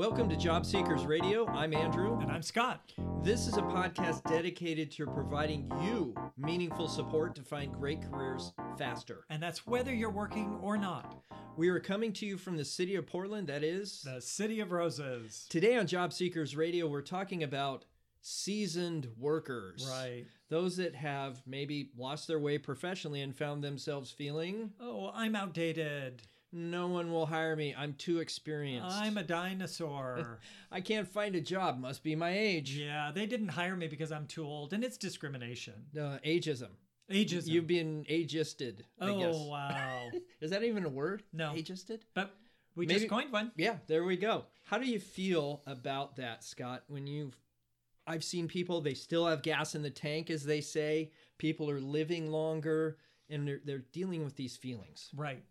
Welcome to Job Seekers Radio. I'm Andrew. And I'm Scott. This is a podcast dedicated to providing you meaningful support to find great careers faster. And that's whether you're working or not. We are coming to you from the city of Portland, that is the city of roses. Today on Job Seekers Radio, we're talking about seasoned workers. Right. Those that have maybe lost their way professionally and found themselves feeling, oh, I'm outdated. No one will hire me. I'm too experienced. I'm a dinosaur. I can't find a job. Must be my age. Yeah, they didn't hire me because I'm too old, and it's discrimination. Ageism. Ageism. You've been ageisted. I oh, guess. wow. Is that even a word? No. Ageisted? But we Maybe- just coined one. Yeah, there we go. How do you feel about that, Scott? When you've I've seen people, they still have gas in the tank, as they say. People are living longer and they're, they're dealing with these feelings. Right.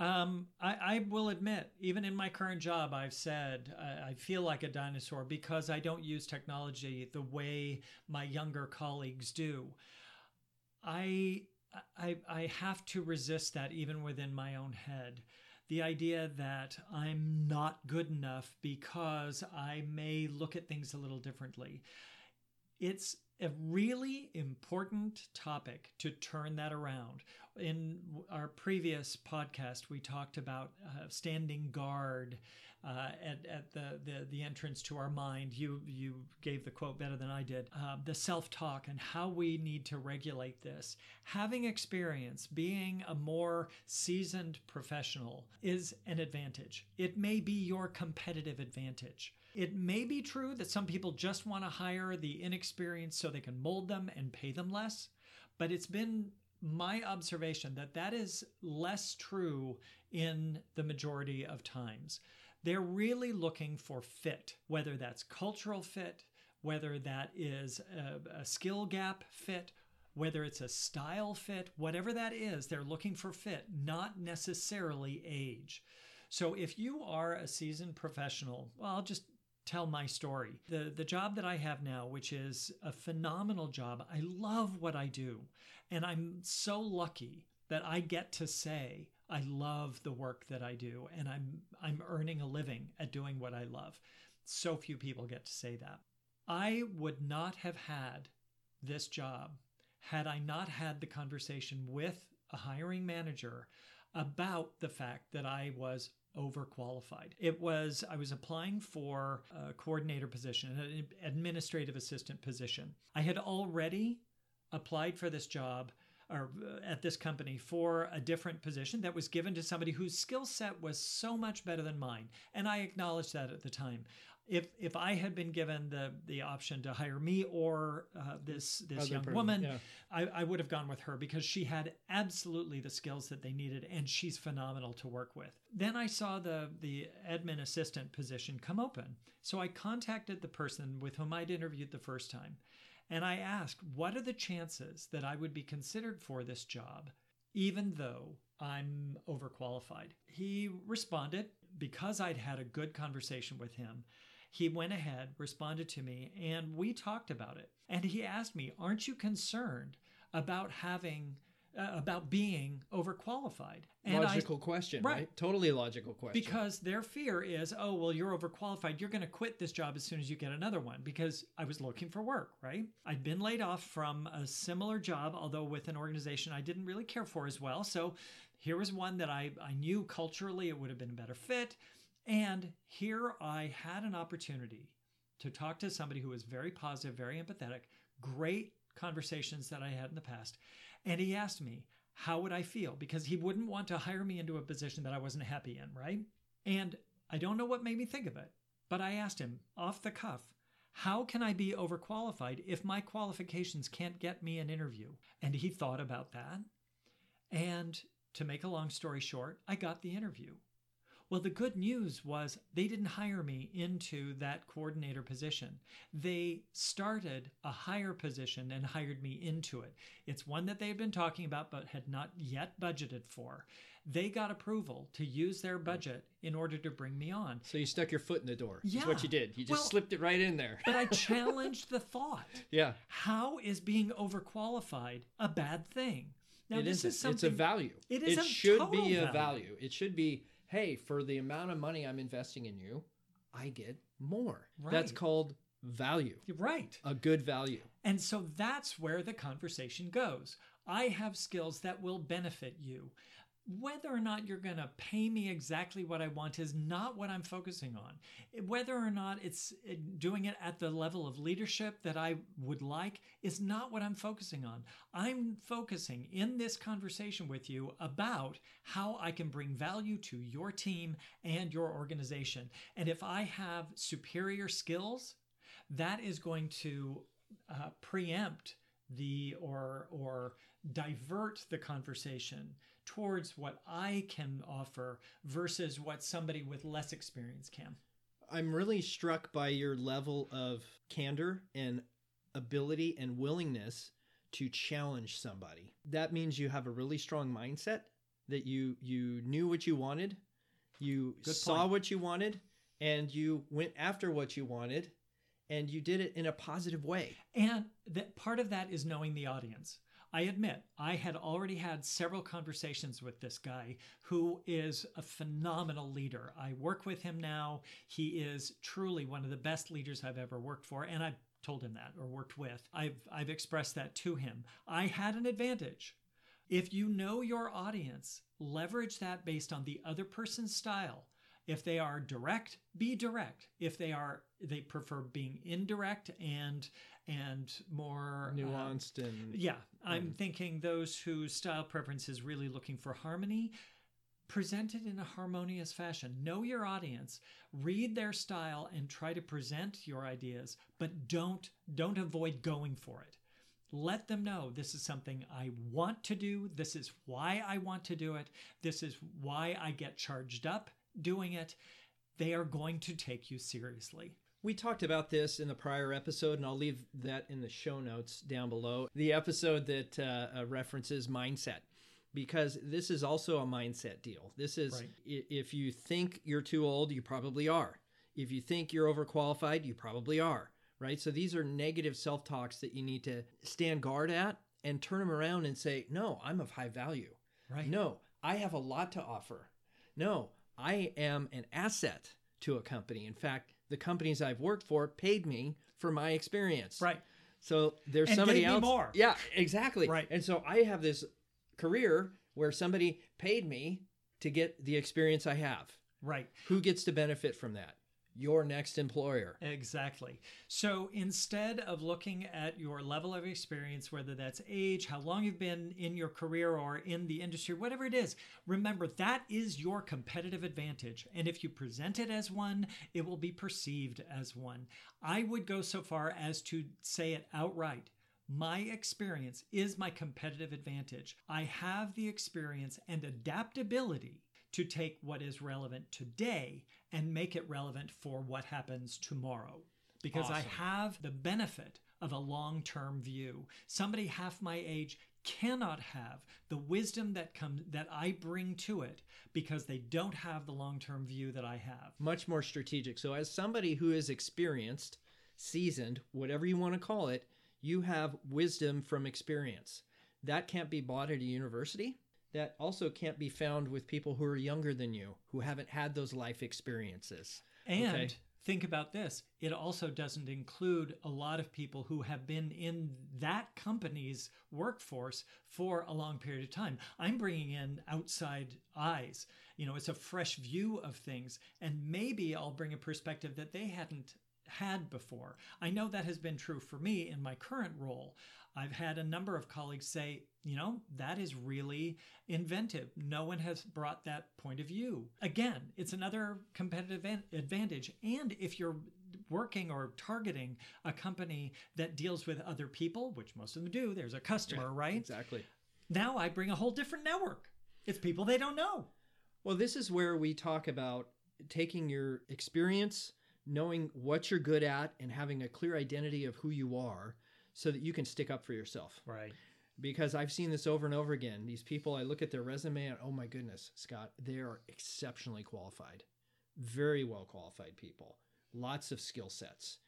Um, I, I will admit, even in my current job, I've said I, I feel like a dinosaur because I don't use technology the way my younger colleagues do. I, I, I have to resist that even within my own head. The idea that I'm not good enough because I may look at things a little differently. It's a really important topic to turn that around. In our previous podcast, we talked about uh, standing guard uh, at, at the, the, the entrance to our mind. You, you gave the quote better than I did. Uh, the self talk and how we need to regulate this. Having experience, being a more seasoned professional is an advantage. It may be your competitive advantage. It may be true that some people just want to hire the inexperienced so they can mold them and pay them less, but it's been my observation that that is less true in the majority of times. They're really looking for fit, whether that's cultural fit, whether that is a, a skill gap fit, whether it's a style fit, whatever that is, they're looking for fit, not necessarily age. So if you are a seasoned professional, well, I'll just tell my story. The the job that I have now, which is a phenomenal job. I love what I do, and I'm so lucky that I get to say I love the work that I do and I'm I'm earning a living at doing what I love. So few people get to say that. I would not have had this job had I not had the conversation with a hiring manager about the fact that I was overqualified. It was, I was applying for a coordinator position, an administrative assistant position. I had already applied for this job or uh, at this company for a different position that was given to somebody whose skill set was so much better than mine. And I acknowledged that at the time. If, if I had been given the, the option to hire me or uh, this this Other young person, woman, yeah. I, I would have gone with her because she had absolutely the skills that they needed and she's phenomenal to work with. Then I saw the, the admin assistant position come open. So I contacted the person with whom I'd interviewed the first time and I asked, what are the chances that I would be considered for this job, even though I'm overqualified? He responded because I'd had a good conversation with him. He went ahead, responded to me, and we talked about it. And he asked me, Aren't you concerned about having, uh, about being overqualified? And I, logical question, right. Right. Totally logical question. because their fear is, oh, well, you're overqualified. You're going to quit this job as soon as you get another one because I was looking for work, right? I'd been laid off from a similar job, although with an organization I didn't really care for as well. So here was one that I, I knew culturally it would have been a better fit. And here I had an opportunity to talk to somebody who was very positive, very empathetic, great conversations that I had in the past. And he asked me, how would I feel? Because he wouldn't want to hire me into a position that I wasn't happy in, right? And I don't know what made me think of it, but I asked him off the cuff, how can I be overqualified if my qualifications can't get me an interview? And he thought about that. And to make a long story short, I got the interview. Well, the good news was they didn't hire me into that coordinator position. They started a higher position and hired me into it. It's one that they had been talking about but had not yet budgeted for. They got approval to use their hmm. budget in order to bring me on. so you stuck your foot in the door. Is what you did. You just Well- slipped it right in there. But I challenged the thought. yeah. How is being overqualified a bad thing? Now, it this isn't. is something. It's a value. It is a value. It should be a value. value. It should be, hey, for the amount of money I'm investing in you, I get more. That's called value, You're right. a good value. And so that's where the conversation goes. I have skills that will benefit you. Whether or not you're going to pay me exactly what I want is not what I'm focusing on. Whether or not it's uh, doing it at the level of leadership that I would like is not what I'm focusing on. I'm focusing in this conversation with you about how I can bring value to your team and your organization. And if I have superior skills, that is going to uh, preempt the or or divert the conversation towards what I can offer versus what somebody with less experience can. I'm really struck by your level of candor and ability and willingness to challenge somebody. That means you have a really strong mindset that you you knew what you wanted, you Good saw point. what you wanted and you went after what you wanted and you did it in a positive way. And that part of that is knowing the audience. I admit, I had already had several conversations with this guy who is a phenomenal leader. I work with him now. He is truly one of the best leaders I've ever worked for. And I've told him that or worked with. I've, I've expressed that to him. I had an advantage. If you know your audience, leverage that based on the other person's style. If they are direct, be direct. If they are, they prefer being indirect and and more uh, Nuanced and yeah, I'm thinking those whose style preference is really looking for harmony, present it in a harmonious fashion. Know your audience, read their style and try to present your ideas, but don't don't avoid going for it. Let them know this is something I want to do. This is why I want to do it. This is why I get charged up doing it. They are going to take you seriously. We talked about this in the prior episode, and I'll leave that in the show notes down below. The episode that uh, uh, references mindset, because this is also a mindset deal. This is Right. if you think you're too old, you probably are. If you think you're overqualified, you probably are. Right. So these are negative self talks that you need to stand guard at and turn them around and say, no, I'm of high value. Right. No, I have a lot to offer. No, I am an asset to a company. In fact, the companies I've worked for paid me for my experience. Right. So there's And somebody else. more. Yeah, exactly. Right. And so I have this career where somebody paid me to get the experience I have. Right. Who gets to benefit from that? Your next employer. Exactly. So instead of looking at your level of experience, whether that's age, how long you've been in your career or in the industry, whatever it is, remember that is your competitive advantage. And if you present it as one, it will be perceived as one. I would go so far as to say it outright. My experience is my competitive advantage. I have the experience and adaptability to take what is relevant today and make it relevant for what happens tomorrow. Because I have the benefit of a long term view. Somebody half my age cannot have the wisdom that comes that I bring to it because they don't have the long term view that I have. Much more strategic. So as somebody who is experienced, seasoned, whatever you want to call it, you have wisdom from experience. That can't be bought at a university. That also can't be found with people who are younger than you, who haven't had those life experiences. And Okay. think about this it also doesn't include a lot of people who have been in that company's workforce for a long period of time. I'm bringing in outside eyes. You know, it's a fresh view of things. And maybe I'll bring a perspective that they hadn't had before. I know that has been true for me in my current role. I've had a number of colleagues say, you know, that is really inventive. No one has brought that point of view. Again, it's another competitive advantage. And if you're working or targeting a company that deals with other people, which most of them do, there's a customer, right? Exactly. Now I bring a whole different network. It's people they don't know. Well, this is where we talk about taking your experience, knowing what you're good at, and having a clear identity of who you are so that you can stick up for yourself. Right. Because I've seen this over and over again. These people, I look at their resume and oh my goodness, Scott, they are exceptionally qualified, very well qualified people, lots of skill sets.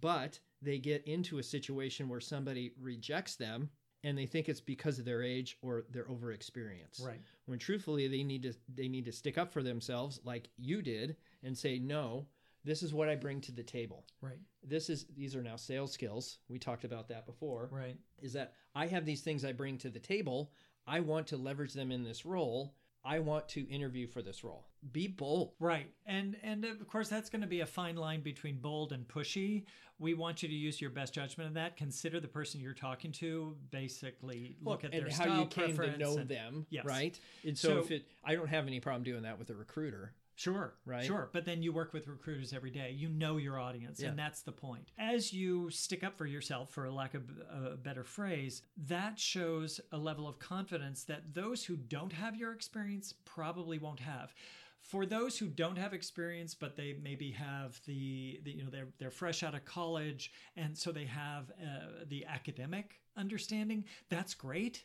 But they get into a situation where somebody rejects them and they think it's because of their age or their over experience. Right. when truthfully they need to they need to stick up for themselves like you did and say no this is what I bring to the table. Right. This is these are now sales skills. We talked about that before. Right. Is that I have these things I bring to the table. I want to leverage them in this role. I want to interview for this role. Be bold. Right. And and of course that's going to be a fine line between bold and pushy. We want you to use your best judgment of that. Consider the person you're talking to. Basically, look at and their how style you came to know and- them, Yes. right? And so, So- if it, I don't have any problem doing that with a recruiter. Sure, Right? Sure, but then you work with recruiters every day. You know your audience, Yeah. and that's the point. As you stick up for yourself, for lack of a better phrase, that shows a level of confidence that those who don't have your experience probably won't have. For those who don't have experience, but they maybe have the, the you know they're they're fresh out of college, and so they have uh, the academic understanding. That's great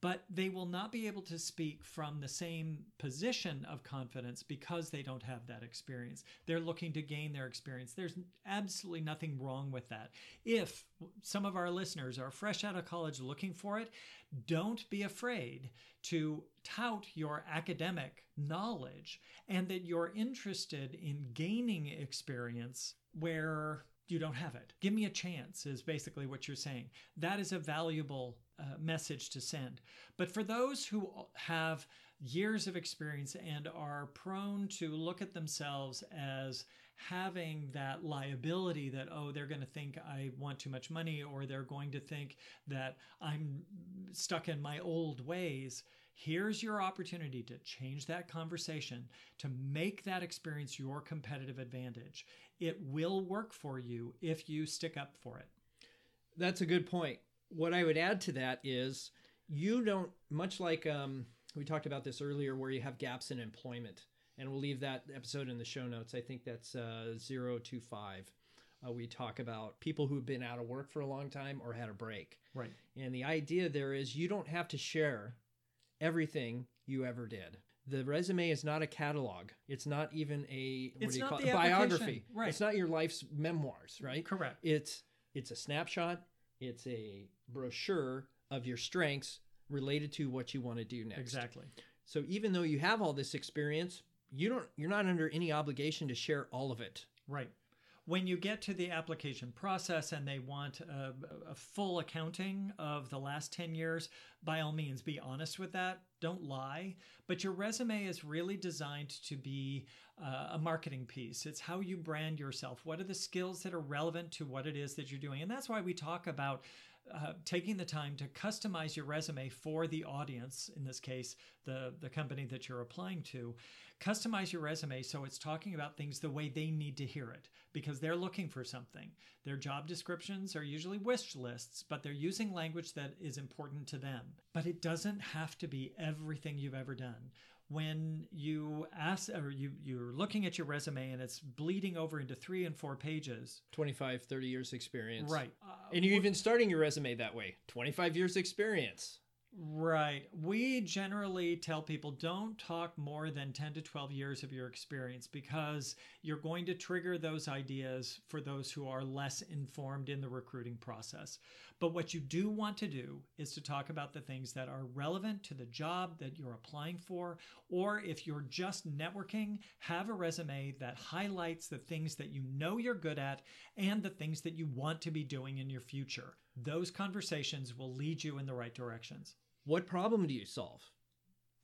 but they will not be able to speak from the same position of confidence because they don't have that experience. They're looking to gain their experience. There's absolutely nothing wrong with that. If some of our listeners are fresh out of college looking for it, don't be afraid to tout your academic knowledge and that you're interested in gaining experience where you don't have it. Give me a chance, is basically what you're saying. That is a valuable uh, message to send. But for those who have years of experience and are prone to look at themselves as having that liability that, oh, they're going to think I want too much money, or they're going to think that I'm stuck in my old ways. Here's your opportunity to change that conversation, to make that experience your competitive advantage. It will work for you if you stick up for it. That's a good point. What I would add to that is you don't much like um, we talked about this earlier, where you have gaps in employment, and we'll leave that episode in the show notes. I think that's uh, zero two five. Uh, we talk about people who've been out of work for a long time or had a break. Right. And the idea there is you don't have to share everything you ever did. The resume is not a catalog. It's not even a what It's do you not call it? biography. Right. It's not your life's memoirs, right? Correct. It's it's a snapshot. It's a brochure of your strengths related to what you want to do next. Exactly. So even though you have all this experience, you don't you're not under any obligation to share all of it. Right. When you get to the application process and they want a, a full accounting of the last 10 years, by all means, be honest with that. Don't lie. But your resume is really designed to be uh, a marketing piece. It's how you brand yourself. What are the skills that are relevant to what it is that you're doing? And that's why we talk about uh, taking the time to customize your resume for the audience, in this case, the, the company that you're applying to. Customize your resume so it's talking about things the way they need to hear it because they're looking for something. Their job descriptions are usually wish lists, but they're using language that is important to them. But it doesn't have to be everything you've ever done when you ask or you you're looking at your resume and it's bleeding over into three and four pages 25, 30 years experience. right uh, And you're even starting your resume that way. 25 years experience. Right. We generally tell people don't talk more than 10 to 12 years of your experience because you're going to trigger those ideas for those who are less informed in the recruiting process. But what you do want to do is to talk about the things that are relevant to the job that you're applying for, or if you're just networking, have a resume that highlights the things that you know you're good at and the things that you want to be doing in your future. Those conversations will lead you in the right directions. What problem do you solve?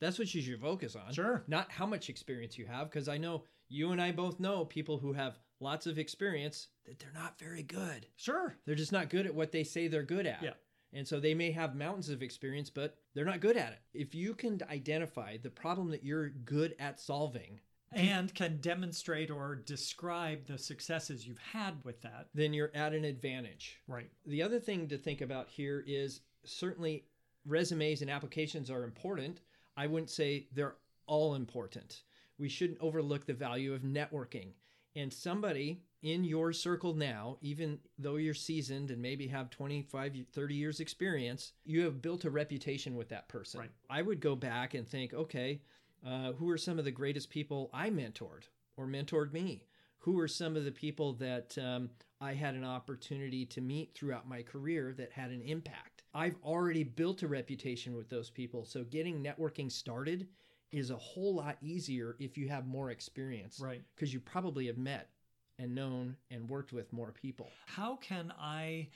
That's what you should focus on. Sure. Not how much experience you have, because I know you and I both know people who have lots of experience that they're not very good. Sure. They're just not good at what they say they're good at. Yeah. And so they may have mountains of experience, but they're not good at it. If you can identify the problem that you're good at solving, And can demonstrate or describe the successes you've had with that. then you're at an advantage. Right. The other thing to think about here is certainly resumes and applications are important. I wouldn't say they're all important. We shouldn't overlook the value of networking. And somebody in your circle now, even though you're seasoned and maybe have 25, 30 years experience, you have built a reputation with that person. Right. I would go back and think, okay, uh, who are some of the greatest people I mentored or mentored me? Who are some of the people that um, I had an opportunity to meet throughout my career that had an impact? I've already built a reputation with those people. So getting networking started is a whole lot easier if you have more experience. Right. Because you probably have met and known and worked with more people. How can I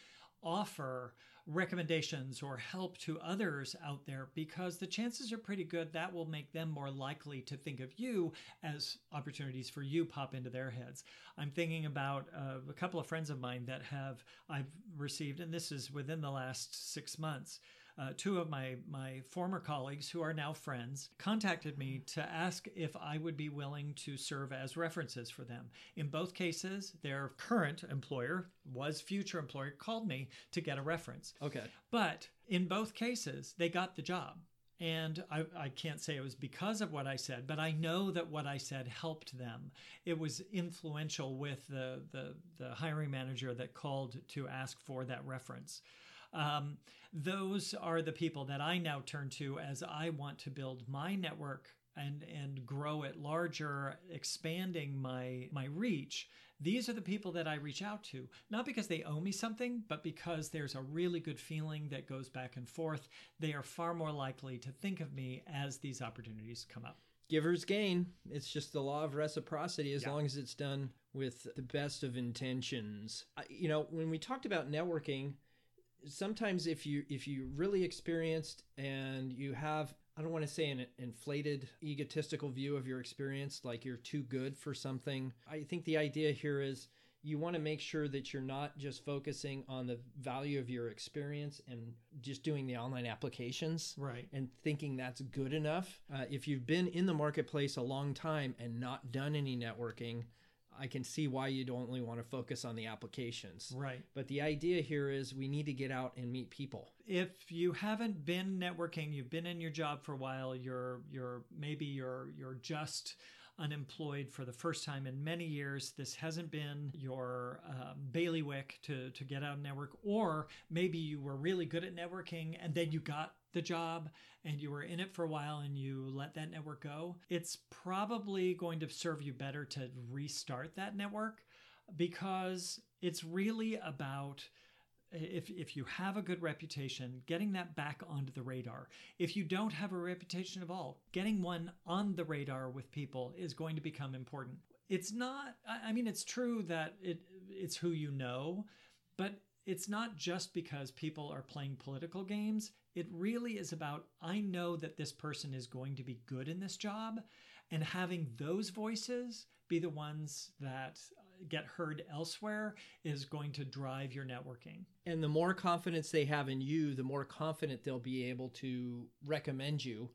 offer recommendations or help to others out there because the chances are pretty good that will make them more likely to think of you as opportunities for you pop into their heads. I'm thinking about uh, a couple of friends of mine that have I've received, and this is within the last six months uh, two of my my former colleagues who are now friends contacted me to ask if I would be willing to serve as references for them. In both cases, their current employer was future employer called me to get a reference. Okay. But in both cases, they got the job. And I, I, can't say it was because of what I said, but I know that what I said helped them. It was influential with the, the, the hiring manager that called to ask for that reference. Um, those are the people that I now turn to as I want to build my network and and grow it larger, expanding my my reach. These are the people that I reach out to, not because they owe me something, but because there's a really good feeling that goes back and forth. They are far more likely to think of me as these opportunities come up givers gain. It's just the law of reciprocity as yeah. long as it's done with the best of intentions. You know, when we talked about networking, sometimes if you if you really experienced and you have I don't want to say an inflated egotistical view of your experience like you're too good for something. I think the idea here is you want to make sure that you're not just focusing on the value of your experience and just doing the online applications right and thinking that's good enough uh, if you've been in the marketplace a long time and not done any networking I can see why you'd only want to focus on the applications. Right. But the idea here is we need to get out and meet people. If you haven't been networking, you've been in your job for a while, you're you're maybe you're you're just unemployed for the first time in many years. This hasn't been your um, bailiwick to, to get out and network, or maybe you were really good at networking and then you got the job and you were in it for a while and you let that network go. It's probably going to serve you better to restart that network because it's really about if, if you have a good reputation, getting that back onto the radar. If you don't have a reputation at all, getting one on the radar with people is going to become important. It's not, I mean, it's true that it it's who you know, but it's not just because people are playing political games. It really is about, I know that this person is going to be good in this job, and having those voices be the ones that uh, get heard elsewhere is going to drive your networking. And the more confidence they have in you, the more confident they'll be able to recommend you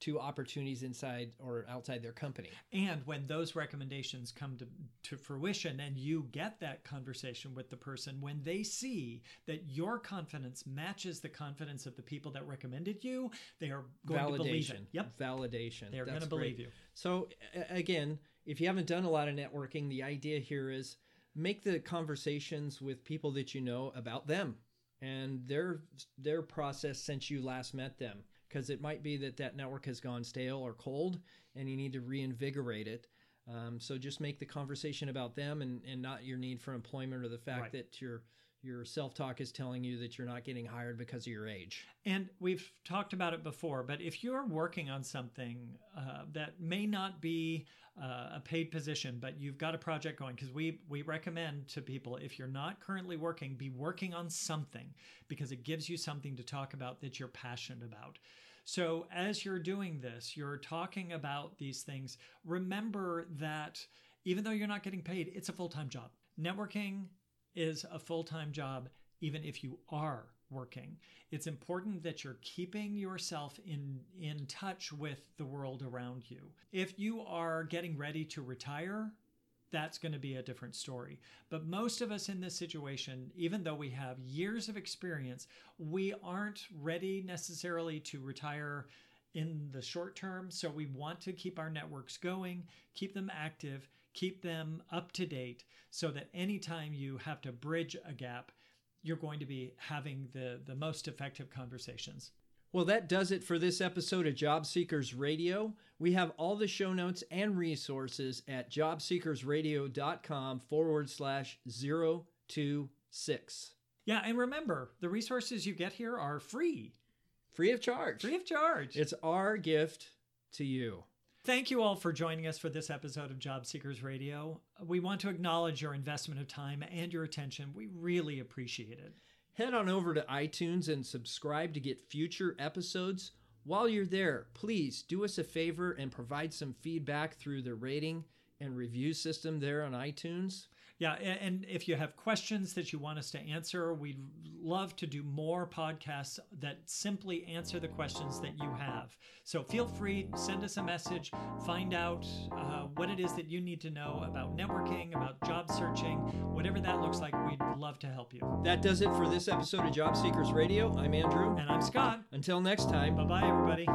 to opportunities inside or outside their company. And when those recommendations come to, to fruition and you get that conversation with the person, when they see that your confidence matches the confidence of the people that recommended you, they are going Validation. to believe it. Yep. Validation. They're going to believe you. So again, if you haven't done a lot of networking, the idea here is make the conversations with people that you know about them and their their process since you last met them because it might be that that network has gone stale or cold and you need to reinvigorate it um, so just make the conversation about them and, and not your need for employment or the fact right. that your your self-talk is telling you that you're not getting hired because of your age and we've talked about it before but if you're working on something uh, that may not be uh, a paid position, but you've got a project going because we we recommend to people if you're not currently working, be working on something because it gives you something to talk about that you're passionate about. So as you're doing this, you're talking about these things. Remember that even though you're not getting paid, it's a full time job. Networking is a full time job, even if you are working. It's important that you're keeping yourself in in touch with the world around you. If you are getting ready to retire, that's going to be a different story. But most of us in this situation, even though we have years of experience, we aren't ready necessarily to retire in the short term. So we want to keep our networks going, keep them active, keep them up to date so that anytime you have to bridge a gap, you're going to be having the, the most effective conversations. Well, that does it for this episode of Job Seekers Radio. We have all the show notes and resources at jobseekersradio.com forward slash 026. Yeah, and remember, the resources you get here are free. Free of charge. Free of charge. It's our gift to you. Thank you all for joining us for this episode of Job Seekers Radio. We want to acknowledge your investment of time and your attention. We really appreciate it. Head on over to iTunes and subscribe to get future episodes. While you're there, please do us a favor and provide some feedback through the rating and review system there on iTunes. Yeah, and if you have questions that you want us to answer, we'd love to do more podcasts that simply answer the questions that you have. So feel free, send us a message, find out uh, what it is that you need to know about networking, about job searching, whatever that looks like, we'd love to help you. That does it for this episode of Job Seekers Radio. I'm Andrew. And I'm Scott. Until next time. Bye bye, everybody.